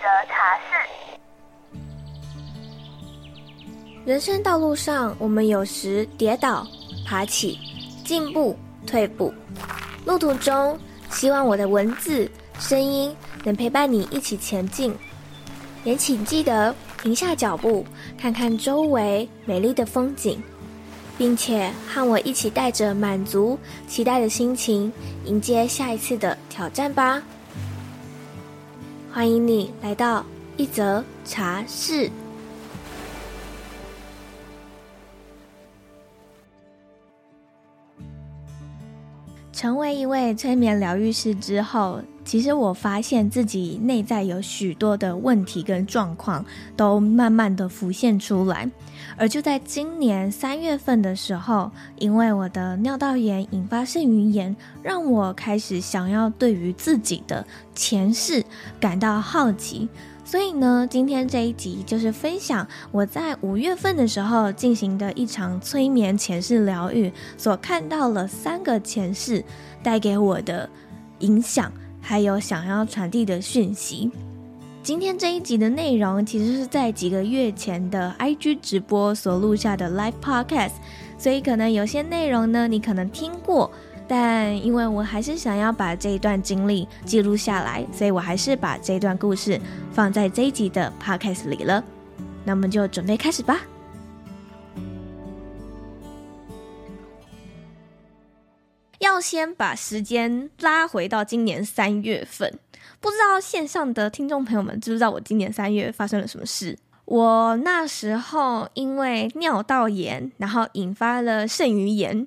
则茶室。人生道路上，我们有时跌倒、爬起、进步、退步。路途中，希望我的文字、声音能陪伴你一起前进。也请记得停下脚步，看看周围美丽的风景，并且和我一起带着满足、期待的心情，迎接下一次的挑战吧。欢迎你来到一则茶室。成为一位催眠疗愈师之后，其实我发现自己内在有许多的问题跟状况都慢慢的浮现出来。而就在今年三月份的时候，因为我的尿道炎引发肾盂炎，让我开始想要对于自己的前世感到好奇。所以呢，今天这一集就是分享我在五月份的时候进行的一场催眠前世疗愈，所看到了三个前世带给我的影响，还有想要传递的讯息。今天这一集的内容其实是在几个月前的 IG 直播所录下的 Live Podcast，所以可能有些内容呢，你可能听过。但因为我还是想要把这一段经历记录下来，所以我还是把这段故事放在这一集的 podcast 里了。那我们就准备开始吧。要先把时间拉回到今年三月份，不知道线上的听众朋友们知不知道我今年三月发生了什么事？我那时候因为尿道炎，然后引发了肾盂炎。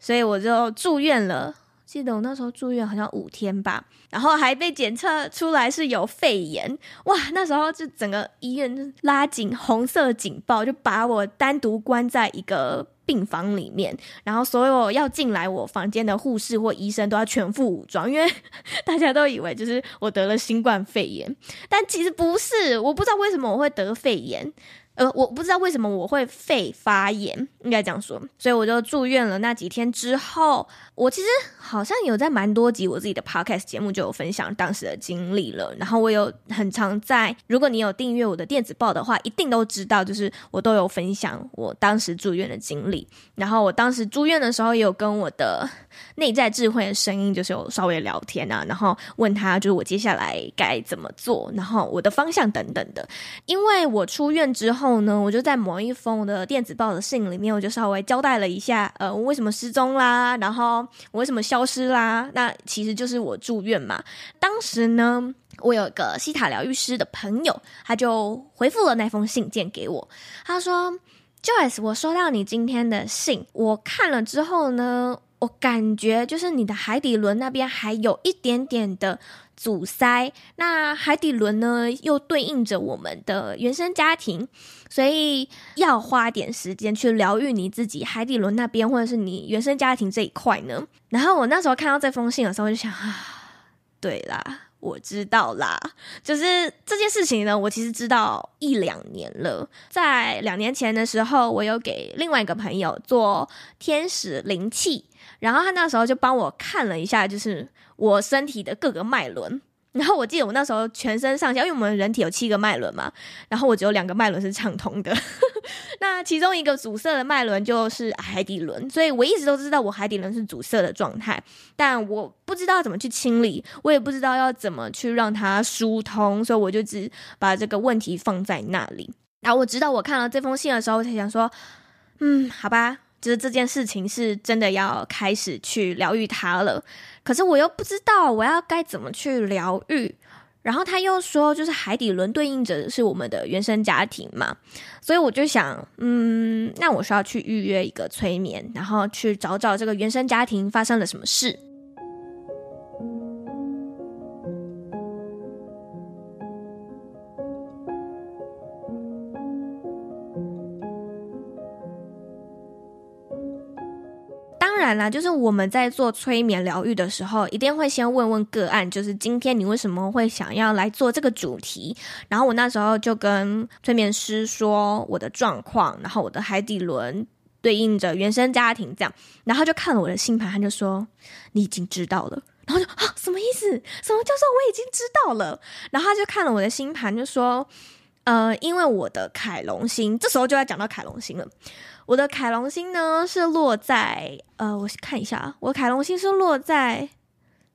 所以我就住院了，记得我那时候住院好像五天吧，然后还被检测出来是有肺炎，哇！那时候就整个医院拉紧红色警报，就把我单独关在一个病房里面，然后所有要进来我房间的护士或医生都要全副武装，因为 大家都以为就是我得了新冠肺炎，但其实不是，我不知道为什么我会得肺炎。呃，我不知道为什么我会肺发炎，应该这样说，所以我就住院了。那几天之后，我其实好像有在蛮多集我自己的 podcast 节目就有分享当时的经历了。然后我有很常在，如果你有订阅我的电子报的话，一定都知道，就是我都有分享我当时住院的经历。然后我当时住院的时候，也有跟我的内在智慧的声音，就是有稍微聊天啊，然后问他就是我接下来该怎么做，然后我的方向等等的。因为我出院之后。呢，我就在某一封的电子报的信里面，我就稍微交代了一下，呃，我为什么失踪啦，然后我为什么消失啦。那其实就是我住院嘛。当时呢，我有一个西塔疗愈师的朋友，他就回复了那封信件给我。他说：“Joyce，我收到你今天的信，我看了之后呢，我感觉就是你的海底轮那边还有一点点的。”阻塞，那海底轮呢，又对应着我们的原生家庭，所以要花点时间去疗愈你自己海底轮那边，或者是你原生家庭这一块呢。然后我那时候看到这封信的时候，我就想啊，对啦，我知道啦，就是这件事情呢，我其实知道一两年了。在两年前的时候，我有给另外一个朋友做天使灵气，然后他那时候就帮我看了一下，就是。我身体的各个脉轮，然后我记得我那时候全身上下，因为我们人体有七个脉轮嘛，然后我只有两个脉轮是畅通的，那其中一个阻塞的脉轮就是海底轮，所以我一直都知道我海底轮是阻塞的状态，但我不知道怎么去清理，我也不知道要怎么去让它疏通，所以我就只把这个问题放在那里。然后我知道我看了这封信的时候，我才想说，嗯，好吧。就是这件事情是真的要开始去疗愈他了，可是我又不知道我要该怎么去疗愈。然后他又说，就是海底轮对应着是我们的原生家庭嘛，所以我就想，嗯，那我需要去预约一个催眠，然后去找找这个原生家庭发生了什么事。就是我们在做催眠疗愈的时候，一定会先问问个案，就是今天你为什么会想要来做这个主题？然后我那时候就跟催眠师说我的状况，然后我的海底轮对应着原生家庭这样，然后就看了我的星盘，他就说你已经知道了。然后就啊，什么意思？什么叫做我已经知道了？然后他就看了我的星盘，就说，呃，因为我的凯龙星，这时候就要讲到凯龙星了。我的凯龙星呢是落在，呃，我看一下，我凯龙星是落在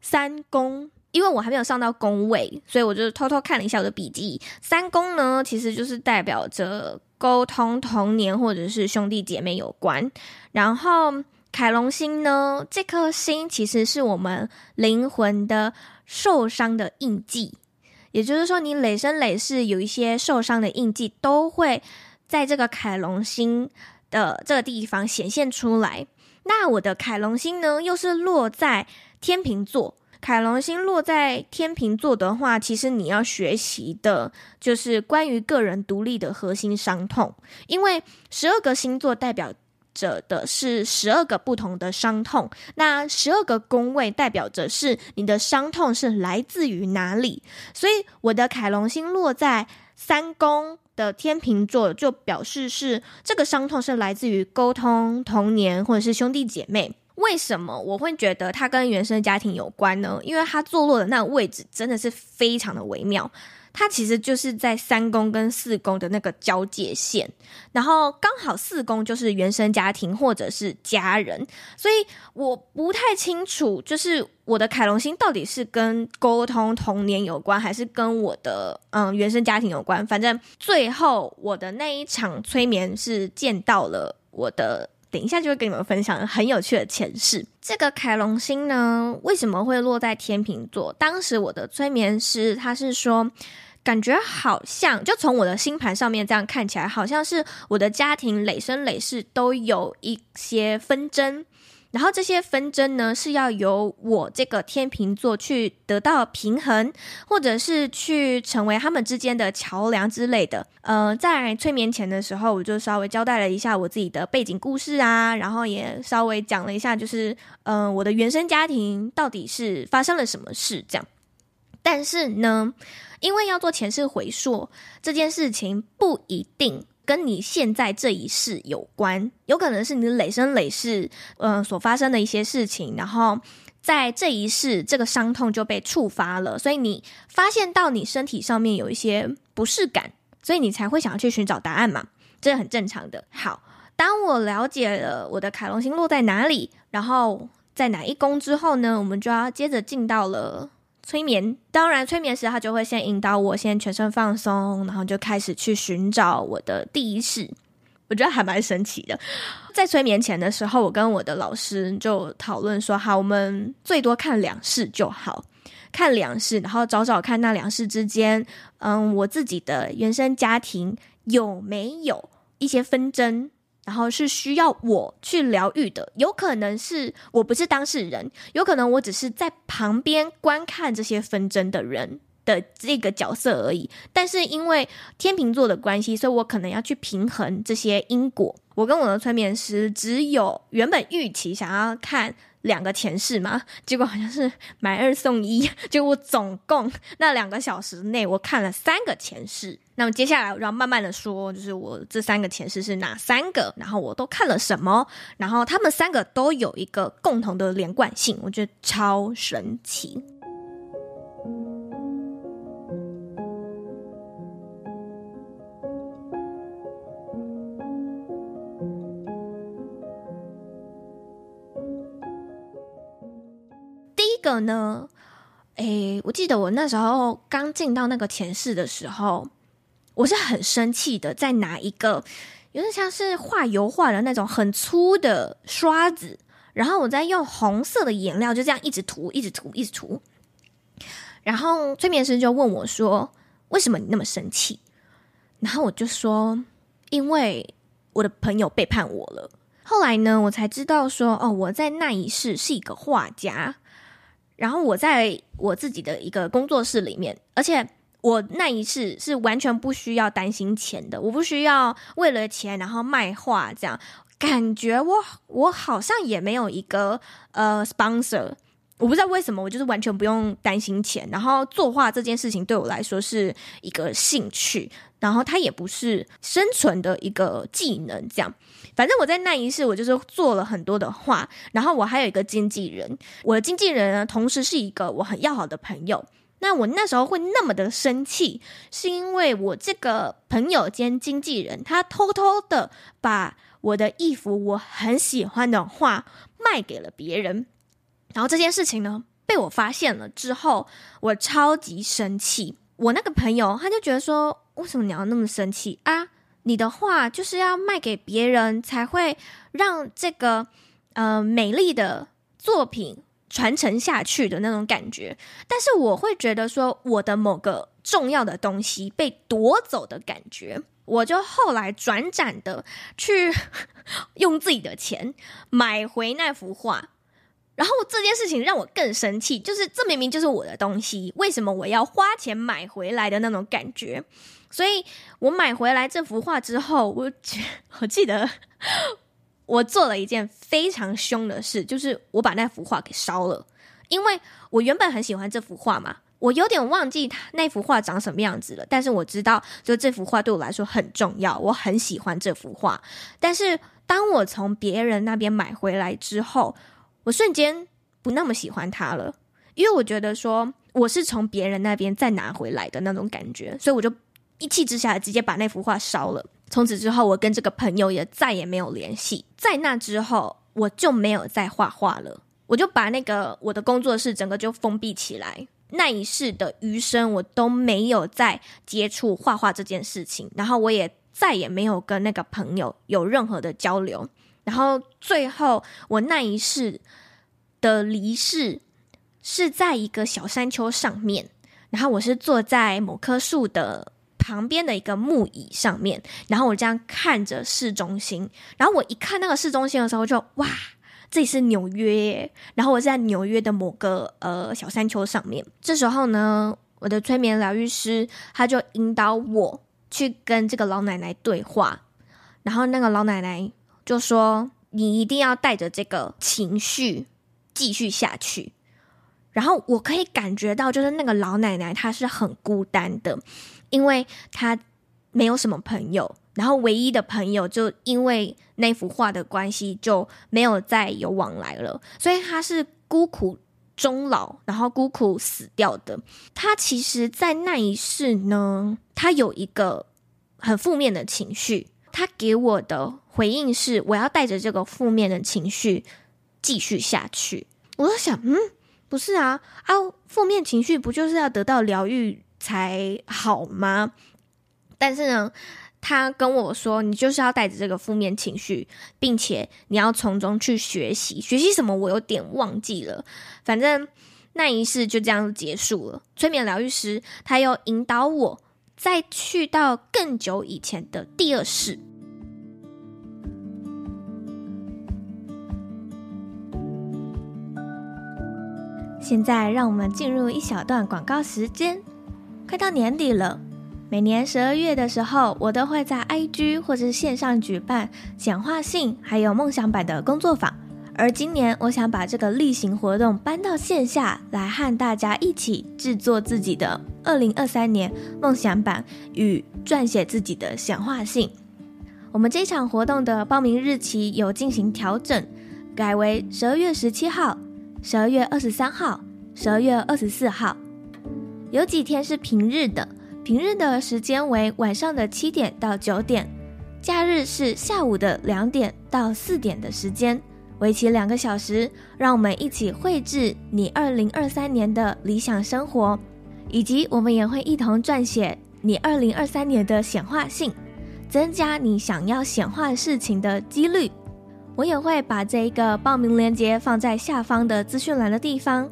三宫，因为我还没有上到宫位，所以我就偷偷看了一下我的笔记。三宫呢，其实就是代表着沟通、童年或者是兄弟姐妹有关，然后。凯龙星呢？这颗星其实是我们灵魂的受伤的印记，也就是说，你累生累世有一些受伤的印记，都会在这个凯龙星的这个地方显现出来。那我的凯龙星呢，又是落在天秤座。凯龙星落在天秤座的话，其实你要学习的就是关于个人独立的核心伤痛，因为十二个星座代表。者的是十二个不同的伤痛，那十二个宫位代表着是你的伤痛是来自于哪里？所以我的凯龙星落在三宫的天秤座，就表示是这个伤痛是来自于沟通、童年或者是兄弟姐妹。为什么我会觉得它跟原生家庭有关呢？因为它坐落的那个位置真的是非常的微妙。它其实就是在三宫跟四宫的那个交界线，然后刚好四宫就是原生家庭或者是家人，所以我不太清楚，就是我的凯龙星到底是跟沟通童年有关，还是跟我的嗯原生家庭有关。反正最后我的那一场催眠是见到了我的，等一下就会跟你们分享很有趣的前世。这个凯龙星呢，为什么会落在天秤座？当时我的催眠师他是说。感觉好像，就从我的星盘上面这样看起来，好像是我的家庭累生累世都有一些纷争，然后这些纷争呢是要由我这个天秤座去得到平衡，或者是去成为他们之间的桥梁之类的。呃，在催眠前的时候，我就稍微交代了一下我自己的背景故事啊，然后也稍微讲了一下，就是呃，我的原生家庭到底是发生了什么事这样。但是呢，因为要做前世回溯这件事情，不一定跟你现在这一世有关，有可能是你累生累世，嗯、所发生的一些事情，然后在这一世这个伤痛就被触发了，所以你发现到你身体上面有一些不适感，所以你才会想要去寻找答案嘛，这很正常的。好，当我了解了我的凯龙星落在哪里，然后在哪一宫之后呢，我们就要接着进到了。催眠，当然，催眠时他就会先引导我先全身放松，然后就开始去寻找我的第一世。我觉得还蛮神奇的。在催眠前的时候，我跟我的老师就讨论说：好，我们最多看两世就好，看两世，然后找找看那两世之间，嗯，我自己的原生家庭有没有一些纷争。然后是需要我去疗愈的，有可能是我不是当事人，有可能我只是在旁边观看这些纷争的人的这个角色而已。但是因为天秤座的关系，所以我可能要去平衡这些因果。我跟我的催眠师只有原本预期想要看。两个前世嘛，结果好像是买二送一，结果我总共那两个小时内我看了三个前世。那么接下来我就要慢慢的说，就是我这三个前世是哪三个，然后我都看了什么，然后他们三个都有一个共同的连贯性，我觉得超神奇。个呢，诶，我记得我那时候刚进到那个前世的时候，我是很生气的，在拿一个有点像是画油画的那种很粗的刷子，然后我在用红色的颜料就这样一直涂，一直涂，一直涂。然后催眠师就问我说：“为什么你那么生气？”然后我就说：“因为我的朋友背叛我了。”后来呢，我才知道说：“哦，我在那一世是一个画家。”然后我在我自己的一个工作室里面，而且我那一次是完全不需要担心钱的，我不需要为了钱然后卖画这样，感觉我我好像也没有一个呃 sponsor，我不知道为什么，我就是完全不用担心钱，然后作画这件事情对我来说是一个兴趣。然后它也不是生存的一个技能。这样，反正我在那一世，我就是做了很多的画。然后我还有一个经纪人，我的经纪人呢，同时是一个我很要好的朋友。那我那时候会那么的生气，是因为我这个朋友兼经纪人，他偷偷的把我的一幅我很喜欢的画卖给了别人。然后这件事情呢，被我发现了之后，我超级生气。我那个朋友他就觉得说，为什么你要那么生气啊？你的画就是要卖给别人，才会让这个呃美丽的作品传承下去的那种感觉。但是我会觉得说，我的某个重要的东西被夺走的感觉，我就后来转展的去 用自己的钱买回那幅画。然后这件事情让我更生气，就是这明明就是我的东西，为什么我要花钱买回来的那种感觉？所以我买回来这幅画之后，我 我记得我做了一件非常凶的事，就是我把那幅画给烧了。因为我原本很喜欢这幅画嘛，我有点忘记它那幅画长什么样子了，但是我知道，就这幅画对我来说很重要，我很喜欢这幅画。但是当我从别人那边买回来之后，我瞬间不那么喜欢它了，因为我觉得说我是从别人那边再拿回来的那种感觉，所以我就一气之下直接把那幅画烧了。从此之后，我跟这个朋友也再也没有联系。在那之后，我就没有再画画了，我就把那个我的工作室整个就封闭起来。那一世的余生，我都没有再接触画画这件事情，然后我也再也没有跟那个朋友有任何的交流。然后最后，我那一世的离世是在一个小山丘上面，然后我是坐在某棵树的旁边的一个木椅上面，然后我这样看着市中心，然后我一看那个市中心的时候就，就哇，这里是纽约，然后我在纽约的某个呃小山丘上面。这时候呢，我的催眠疗愈师他就引导我去跟这个老奶奶对话，然后那个老奶奶。就说你一定要带着这个情绪继续下去，然后我可以感觉到，就是那个老奶奶她是很孤单的，因为他没有什么朋友，然后唯一的朋友就因为那幅画的关系就没有再有往来了，所以他是孤苦终老，然后孤苦死掉的。他其实，在那一世呢，他有一个很负面的情绪。他给我的回应是：我要带着这个负面的情绪继续下去。我在想，嗯，不是啊，啊，负面情绪不就是要得到疗愈才好吗？但是呢，他跟我说，你就是要带着这个负面情绪，并且你要从中去学习，学习什么我有点忘记了。反正那一世就这样结束了。催眠疗愈师他又引导我。再去到更久以前的第二世。现在让我们进入一小段广告时间。快到年底了，每年十二月的时候，我都会在 IG 或者是线上举办显化性还有梦想版的工作坊。而今年，我想把这个例行活动搬到线下来，和大家一起制作自己的二零二三年梦想版与撰写自己的显化信。我们这场活动的报名日期有进行调整，改为十二月十七号、十二月二十三号、十二月二十四号。有几天是平日的，平日的时间为晚上的七点到九点，假日是下午的两点到四点的时间。为期两个小时，让我们一起绘制你二零二三年的理想生活，以及我们也会一同撰写你二零二三年的显化信，增加你想要显化事情的几率。我也会把这一个报名链接放在下方的资讯栏的地方，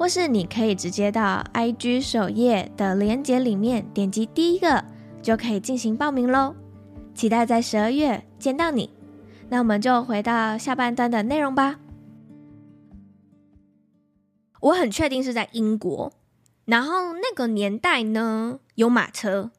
或是你可以直接到 IG 首页的链接里面点击第一个，就可以进行报名喽。期待在十二月见到你。那我们就回到下半段的内容吧。我很确定是在英国，然后那个年代呢，有马车，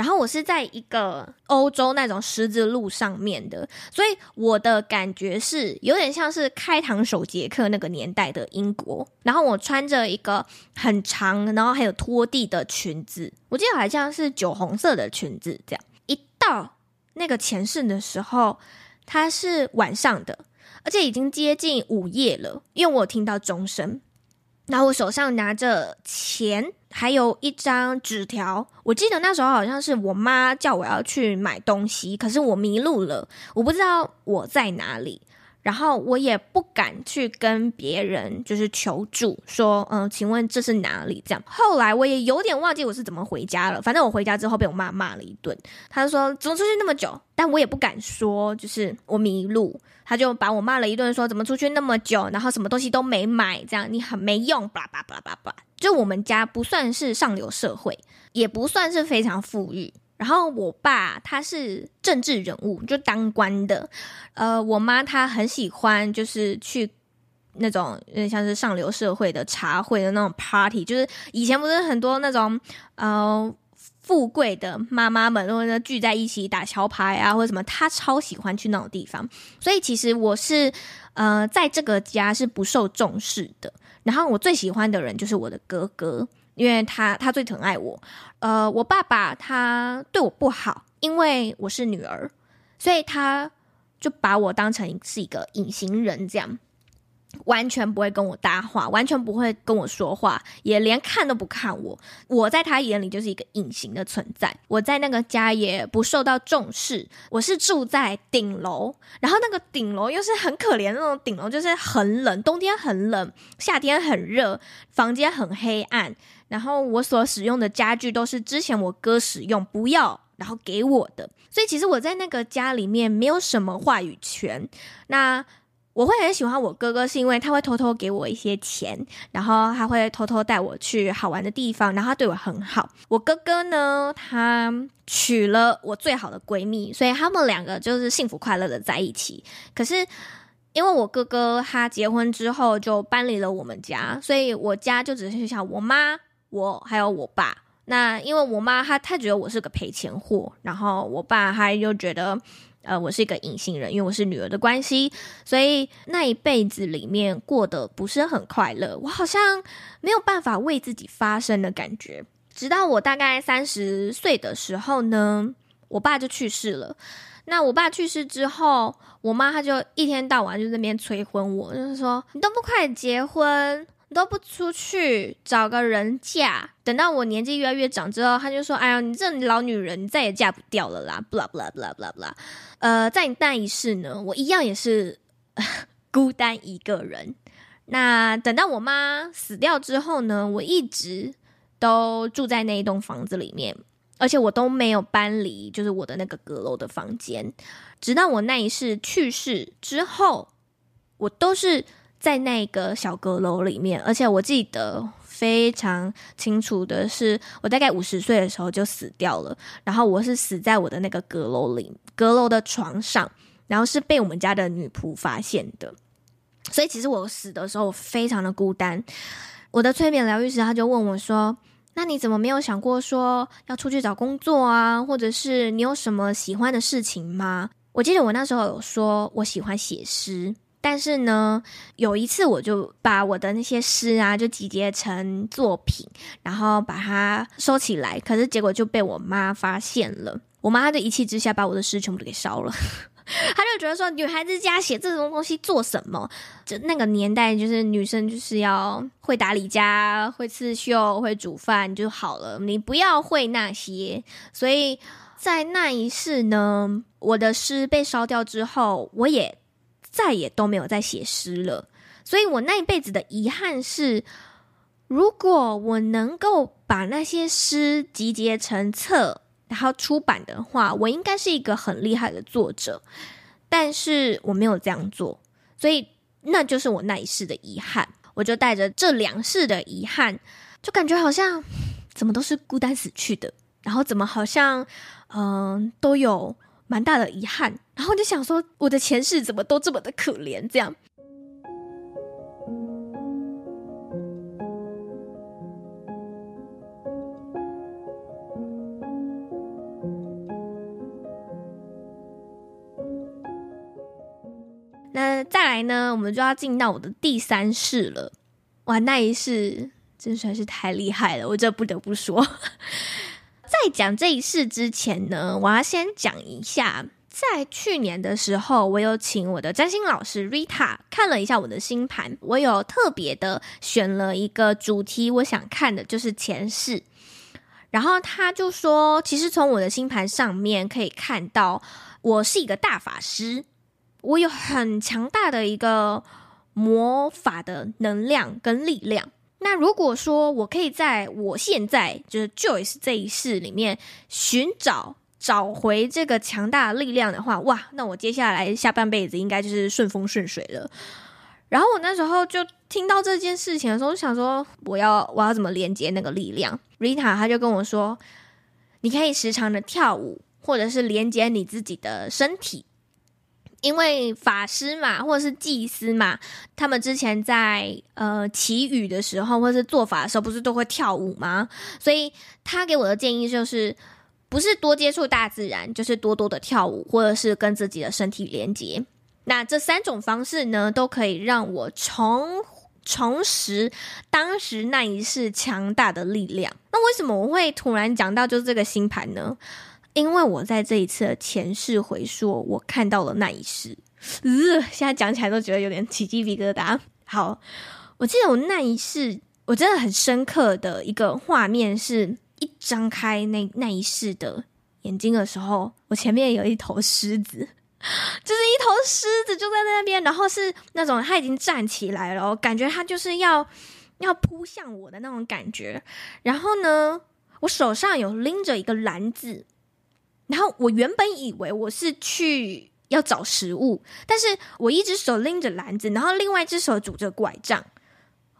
然后我是在一个欧洲那种十字路上面的，所以我的感觉是有点像是开膛手杰克那个年代的英国。然后我穿着一个很长，然后还有拖地的裙子，我记得好像是酒红色的裙子。这样一到那个前世的时候，它是晚上的，而且已经接近午夜了，因为我有听到钟声。然后我手上拿着钱，还有一张纸条。我记得那时候好像是我妈叫我要去买东西，可是我迷路了，我不知道我在哪里。然后我也不敢去跟别人就是求助，说，嗯，请问这是哪里？这样。后来我也有点忘记我是怎么回家了。反正我回家之后被我妈骂了一顿，她说怎么出去那么久？但我也不敢说，就是我迷路，他就把我骂了一顿，说怎么出去那么久，然后什么东西都没买，这样你很没用，巴拉巴拉巴拉。就我们家不算是上流社会，也不算是非常富裕。然后我爸他是政治人物，就当官的。呃，我妈她很喜欢，就是去那种有点像是上流社会的茶会的那种 party，就是以前不是很多那种呃富贵的妈妈们，或者聚在一起打桥牌啊，或者什么，他超喜欢去那种地方。所以其实我是呃在这个家是不受重视的。然后我最喜欢的人就是我的哥哥。因为他他最疼爱我，呃，我爸爸他对我不好，因为我是女儿，所以他就把我当成是一个隐形人，这样完全不会跟我搭话，完全不会跟我说话，也连看都不看我。我在他眼里就是一个隐形的存在。我在那个家也不受到重视，我是住在顶楼，然后那个顶楼又是很可怜的那种顶楼，就是很冷，冬天很冷，夏天很热，房间很黑暗。然后我所使用的家具都是之前我哥使用不要，然后给我的，所以其实我在那个家里面没有什么话语权。那我会很喜欢我哥哥，是因为他会偷偷给我一些钱，然后他会偷偷带我去好玩的地方，然后他对我很好。我哥哥呢，他娶了我最好的闺蜜，所以他们两个就是幸福快乐的在一起。可是因为我哥哥他结婚之后就搬离了我们家，所以我家就只剩下我妈。我还有我爸，那因为我妈她她觉得我是个赔钱货，然后我爸他又觉得，呃，我是一个隐形人，因为我是女儿的关系，所以那一辈子里面过得不是很快乐，我好像没有办法为自己发声的感觉。直到我大概三十岁的时候呢，我爸就去世了。那我爸去世之后，我妈她就一天到晚就在那边催婚我，就是说你都不快结婚。都不出去找个人嫁，等到我年纪越来越长之后，他就说：“哎呀，你这老女人，你再也嫁不掉了啦！” blah blah blah blah blah。呃，在你那一世呢，我一样也是 孤单一个人。那等到我妈死掉之后呢，我一直都住在那一栋房子里面，而且我都没有搬离，就是我的那个阁楼的房间。直到我那一世去世之后，我都是。在那个小阁楼里面，而且我记得非常清楚的是，我大概五十岁的时候就死掉了。然后我是死在我的那个阁楼里，阁楼的床上，然后是被我们家的女仆发现的。所以其实我死的时候非常的孤单。我的催眠疗愈师他就问我说：“那你怎么没有想过说要出去找工作啊？或者是你有什么喜欢的事情吗？”我记得我那时候有说我喜欢写诗。但是呢，有一次我就把我的那些诗啊，就集结成作品，然后把它收起来。可是结果就被我妈发现了，我妈就一气之下把我的诗全部都给烧了。她就觉得说，女孩子家写这种东西做什么？就那个年代，就是女生就是要会打理家、会刺绣、会煮饭就好了，你不要会那些。所以在那一世呢，我的诗被烧掉之后，我也。再也都没有再写诗了，所以我那一辈子的遗憾是，如果我能够把那些诗集结成册，然后出版的话，我应该是一个很厉害的作者。但是我没有这样做，所以那就是我那一世的遗憾。我就带着这两世的遗憾，就感觉好像怎么都是孤单死去的，然后怎么好像嗯、都有。蛮大的遗憾。然后就想说我的前世怎么都这么的可怜这样。那再来呢我们就要进到我的第三世了。哇那一世真算是太厉害了我这不得不说。在讲这一世之前呢，我要先讲一下，在去年的时候，我有请我的占星老师 Rita 看了一下我的星盘，我有特别的选了一个主题，我想看的就是前世。然后他就说，其实从我的星盘上面可以看到，我是一个大法师。我有很强大的一个魔法的能量跟力量。那如果说我可以在我现在就是 Joyce 这一世里面寻找找回这个强大的力量的话，哇，那我接下来下半辈子应该就是顺风顺水了。然后我那时候就听到这件事情的时候，就想说我要我要怎么连接那个力量？Rita 他就跟我说，你可以时常的跳舞，或者是连接你自己的身体。因为法师嘛，或者是祭司嘛，他们之前在呃祈雨的时候，或者是做法的时候，不是都会跳舞吗？所以他给我的建议就是，不是多接触大自然，就是多多的跳舞，或者是跟自己的身体连接。那这三种方式呢，都可以让我重重拾当时那一世强大的力量。那为什么我会突然讲到就是这个星盘呢？因为我在这一次的前世回溯，我看到了那一世，呃，现在讲起来都觉得有点起鸡皮疙瘩。好，我记得我那一世，我真的很深刻的一个画面，是一张开那那一世的眼睛的时候，我前面有一头狮子，就是一头狮子就在那边，然后是那种它已经站起来了，感觉它就是要要扑向我的那种感觉。然后呢，我手上有拎着一个篮子。然后我原本以为我是去要找食物，但是我一只手拎着篮子，然后另外一只手拄着拐杖。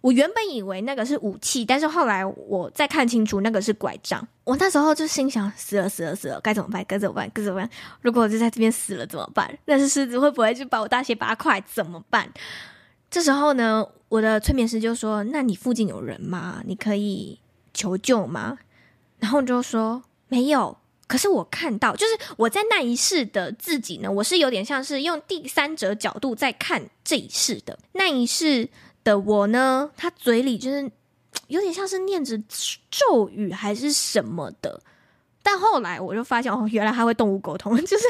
我原本以为那个是武器，但是后来我再看清楚，那个是拐杖。我那时候就心想：死了，死了，死了，该怎么办？该怎么办？该怎么办？如果我就在这边死了怎么办？那只狮子会不会就把我大卸八块？怎么办？这时候呢，我的催眠师就说：“那你附近有人吗？你可以求救吗？”然后我就说：“没有。”可是我看到，就是我在那一世的自己呢，我是有点像是用第三者角度在看这一世的。那一世的我呢，他嘴里就是有点像是念着咒语还是什么的。但后来我就发现，哦，原来他会动物沟通，就是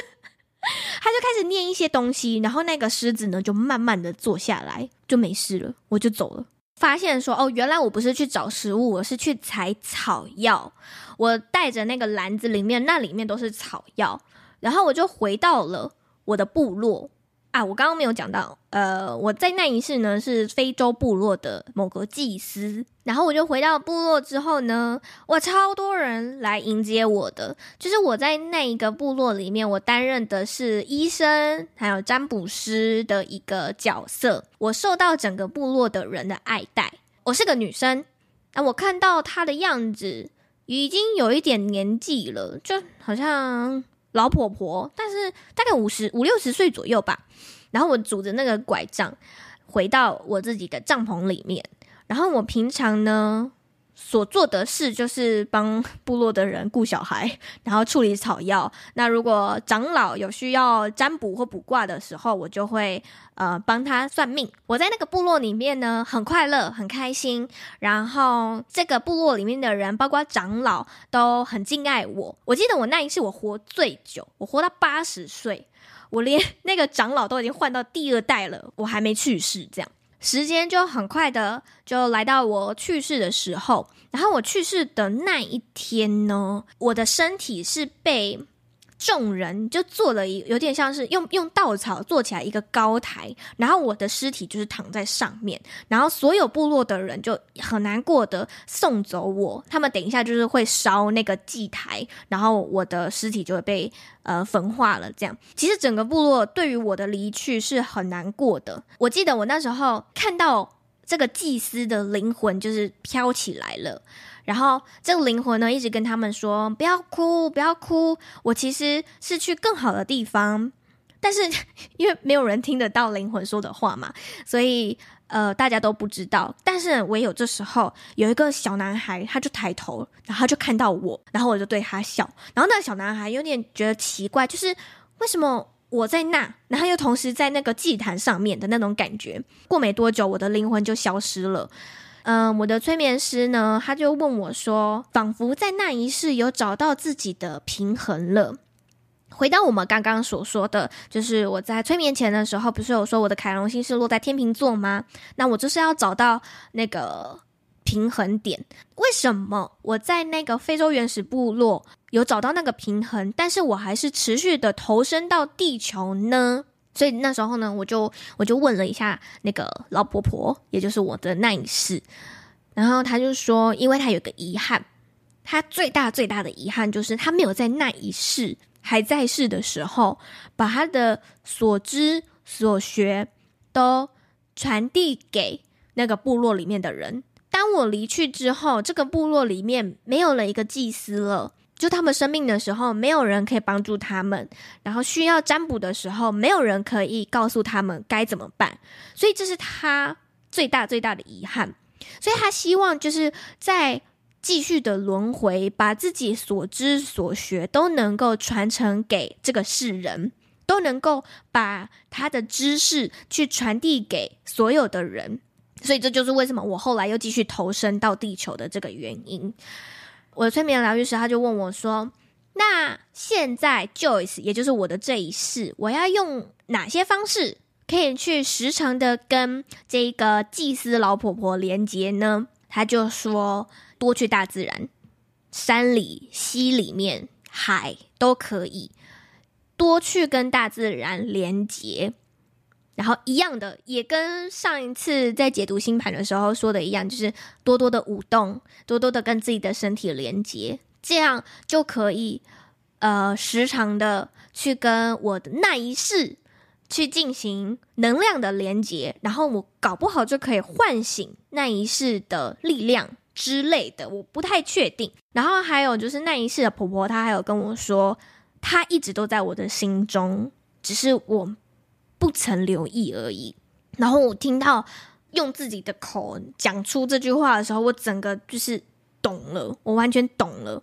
他就开始念一些东西，然后那个狮子呢就慢慢的坐下来，就没事了，我就走了。发现说哦，原来我不是去找食物，我是去采草药。我带着那个篮子，里面那里面都是草药，然后我就回到了我的部落啊。我刚刚没有讲到，呃，我在那一世呢是非洲部落的某个祭司，然后我就回到部落之后呢，哇，超多人来迎接我的，就是我在那一个部落里面，我担任的是医生还有占卜师的一个角色，我受到整个部落的人的爱戴。我是个女生，啊，我看到她的样子。已经有一点年纪了，就好像老婆婆，但是大概五十五六十岁左右吧。然后我拄着那个拐杖回到我自己的帐篷里面，然后我平常呢，所做的事就是帮部落的人顾小孩，然后处理草药。那如果长老有需要占卜或卜卦的时候，我就会呃帮他算命。我在那个部落里面呢，很快乐，很开心。然后这个部落里面的人，包括长老，都很敬爱我。我记得我那一世我活最久，我活到八十岁，我连 那个长老都已经换到第二代了，我还没去世，这样。时间就很快的就来到我去世的时候，然后我去世的那一天呢，我的身体是被。众人就做了一有点像是用用稻草做起来一个高台，然后我的尸体就是躺在上面，然后所有部落的人就很难过的送走我，他们等一下就是会烧那个祭台，然后我的尸体就会被呃焚化了。这样，其实整个部落对于我的离去是很难过的。我记得我那时候看到这个祭司的灵魂就是飘起来了。然后这个灵魂呢，一直跟他们说：“不要哭，不要哭，我其实是去更好的地方。”但是因为没有人听得到灵魂说的话嘛，所以呃，大家都不知道。但是唯有这时候有一个小男孩，他就抬头，然后就看到我，然后我就对他笑。然后那个小男孩有点觉得奇怪，就是为什么我在那，然后又同时在那个祭坛上面的那种感觉。过没多久，我的灵魂就消失了。嗯、我的催眠师呢，他就问我说，仿佛在那一世有找到自己的平衡了。回到我们刚刚所说的，就是我在催眠前的时候，不是有说我的凯龙星是落在天秤座吗？那我就是要找到那个平衡点。为什么我在那个非洲原始部落有找到那个平衡，但是我还是持续的投身到地球呢？所以那时候呢，我就我就问了一下那个老婆婆，也就是我的那一世，然后他就说，因为他有个遗憾，他最大最大的遗憾就是他没有在那一世。还在世的时候，把他的所知所学都传递给那个部落里面的人。当我离去之后，这个部落里面没有了一个祭司了。就他们生病的时候，没有人可以帮助他们；然后需要占卜的时候，没有人可以告诉他们该怎么办。所以这是他最大最大的遗憾。所以他希望就是在。继续的轮回，把自己所知所学都能够传承给这个世人，都能够把他的知识去传递给所有的人。所以这就是为什么我后来又继续投身到地球的这个原因。我的催眠疗愈师他就问我说：“那现在 Joyce，也就是我的这一世，我要用哪些方式可以去时常的跟这个祭司老婆婆连接呢？”他就说。多去大自然，山里、溪里面、海都可以，多去跟大自然连接。然后一样的，也跟上一次在解读星盘的时候说的一样，就是多多的舞动，多多的跟自己的身体连接，这样就可以呃时常的去跟我的那一世去进行能量的连接，然后我搞不好就可以唤醒那一世的力量。之类的，我不太确定。然后还有就是那一世的婆婆，她还有跟我说，她一直都在我的心中，只是我不曾留意而已。然后我听到用自己的口讲出这句话的时候，我整个就是懂了，我完全懂了。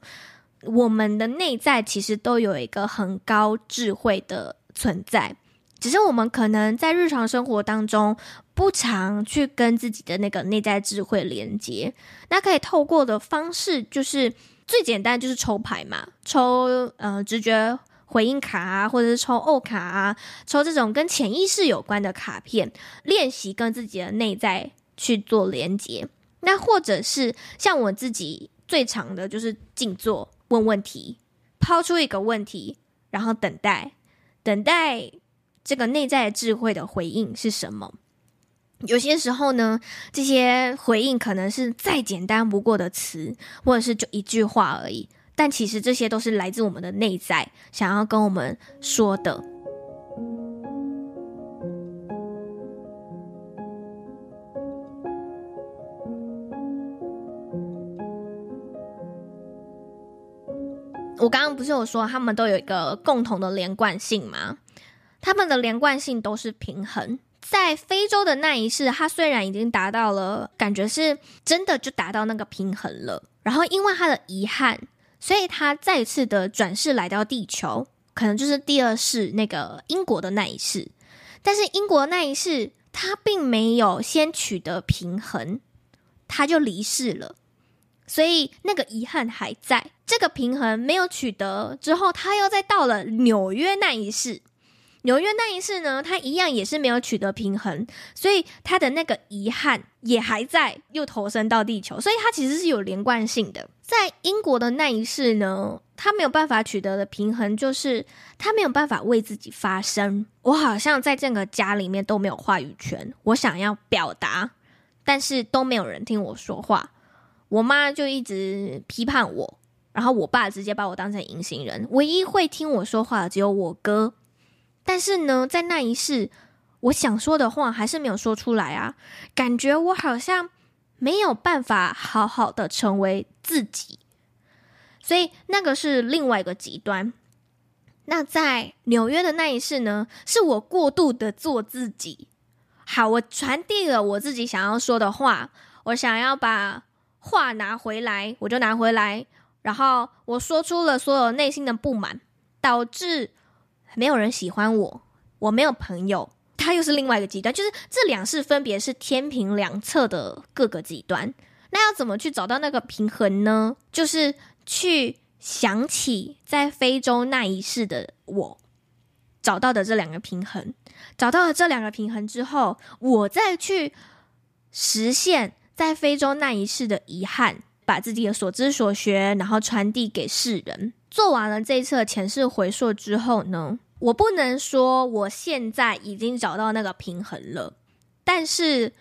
我们的内在其实都有一个很高智慧的存在。只是我们可能在日常生活当中不常去跟自己的那个内在智慧连接，那可以透过的方式就是最简单，就是抽牌嘛，抽呃直觉回应卡啊，或者是抽欧卡啊，抽这种跟潜意识有关的卡片，练习跟自己的内在去做连接。那或者是像我自己最常的就是静坐，问问题，抛出一个问题，然后等待，等待。这个内在智慧的回应是什么？有些时候呢，这些回应可能是再简单不过的词，或者是就一句话而已。但其实这些都是来自我们的内在，想要跟我们说的。我刚刚不是有说他们都有一个共同的连贯性吗？他们的连贯性都是平衡。在非洲的那一世，他虽然已经达到了，感觉是真的就达到那个平衡了。然后因为他的遗憾，所以他再次的转世来到地球，可能就是第二世那个英国的那一世。但是英国那一世，他并没有先取得平衡，他就离世了。所以那个遗憾还在，这个平衡没有取得之后，他又再到了纽约那一世。纽约那一世呢，他一样也是没有取得平衡，所以他的那个遗憾也还在，又投身到地球，所以他其实是有连贯性的。在英国的那一世呢，他没有办法取得的平衡，就是他没有办法为自己发声。我好像在这个家里面都没有话语权，我想要表达，但是都没有人听我说话。我妈就一直批判我，然后我爸直接把我当成隐形人，唯一会听我说话的只有我哥。但是呢，在那一世，我想说的话还是没有说出来啊，感觉我好像没有办法好好的成为自己，所以那个是另外一个极端。那在纽约的那一世呢，是我过度的做自己。好，我传递了我自己想要说的话，我想要把话拿回来，我就拿回来，然后我说出了所有内心的不满，导致。没有人喜欢我，我没有朋友，他又是另外一个极端。就是这两世分别是天平两侧的各个极端。那要怎么去找到那个平衡呢？就是去想起在非洲那一世的我找到的这两个平衡，找到了这两个平衡之后，我再去实现在非洲那一世的遗憾，把自己的所知所学，然后传递给世人。做完了这一次的前世回溯之后呢，我不能说我现在已经找到那个平衡了，但是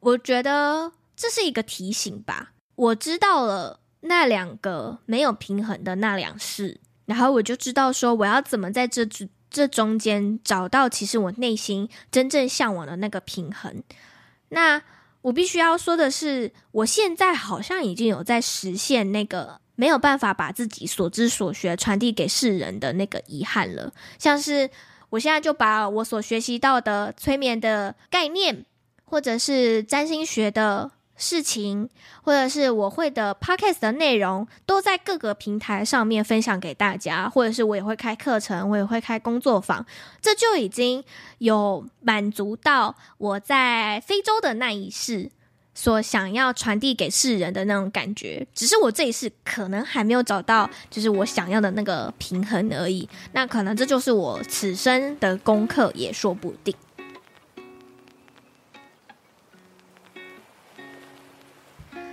我觉得。这是一个提醒吧，我知道了那两个没有平衡的那两事，然后我就知道说我要怎么在这这中间找到其实我内心真正向往的那个平衡。那我必须要说的是，我现在好像已经有在实现那个没有办法把自己所知所学传递给世人的那个遗憾了，像是我现在就把我所学习到的催眠的概念，或者是占星学的。事情，或者是我会的 podcast 的内容，都在各个平台上面分享给大家，或者是我也会开课程，我也会开工作坊，这就已经有满足到我在非洲的那一世所想要传递给世人的那种感觉。只是我这一世可能还没有找到，就是我想要的那个平衡而已。那可能这就是我此生的功课，也说不定。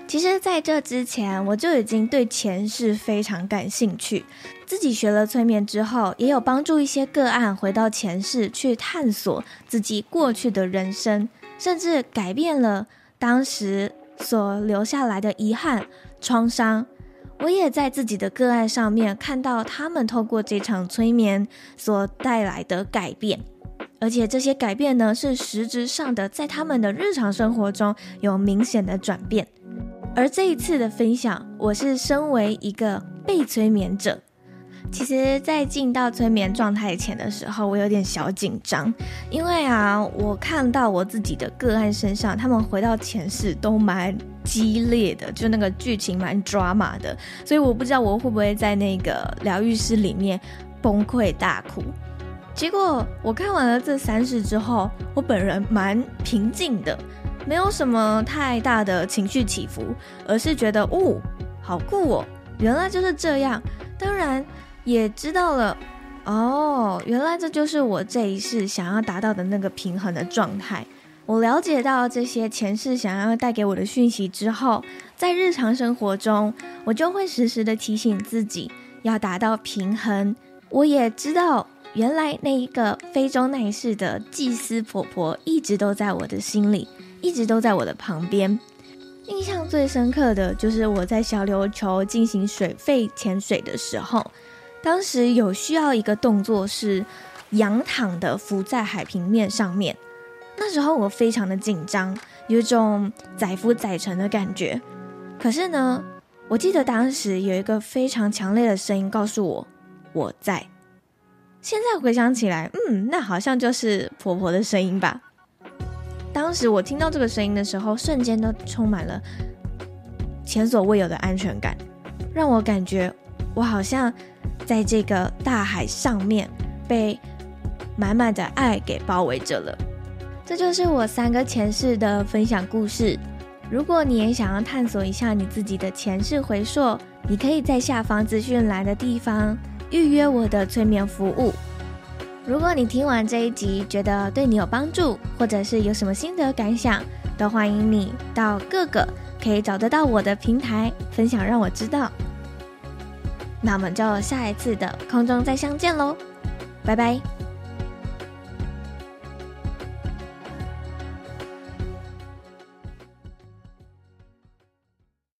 其实，在这之前，我就已经对前世非常感兴趣。自己学了催眠之后，也有帮助一些个案回到前世去探索自己过去的人生，甚至改变了当时所留下来的遗憾、创伤。我也在自己的个案上面看到他们透过这场催眠所带来的改变，而且这些改变呢，是实质上的，在他们的日常生活中有明显的转变。而这一次的分享，我是身为一个被催眠者。其实，在进到催眠状态前的时候，我有点小紧张，因为啊，我看到我自己的个案身上，他们回到前世都蛮激烈的，就那个剧情蛮 drama 的，所以我不知道我会不会在那个疗愈室里面崩溃大哭。结果我看完了这三世之后，我本人蛮平静的。没有什么太大的情绪起伏，而是觉得哦，好酷哦，原来就是这样。当然也知道了，哦，原来这就是我这一世想要达到的那个平衡的状态。我了解到这些前世想要带给我的讯息之后，在日常生活中，我就会时时的提醒自己要达到平衡。我也知道，原来那一个非洲那一世的祭司婆婆一直都在我的心里。一直都在我的旁边。印象最深刻的就是我在小琉球进行水肺潜水的时候，当时有需要一个动作是仰躺的浮在海平面上面。那时候我非常的紧张，有一种载浮载沉的感觉。可是呢，我记得当时有一个非常强烈的声音告诉我我在。现在回想起来，嗯，那好像就是婆婆的声音吧。当时我听到这个声音的时候，瞬间都充满了前所未有的安全感，让我感觉我好像在这个大海上面被满满的爱给包围着了。这就是我三个前世的分享故事。如果你也想要探索一下你自己的前世回溯，你可以在下方资讯栏的地方预约我的催眠服务。如果你听完这一集觉得对你有帮助，或者是有什么心得感想，都欢迎你到各个可以找得到我的平台分享，让我知道。那我们就下一次的空中再相见喽，拜拜。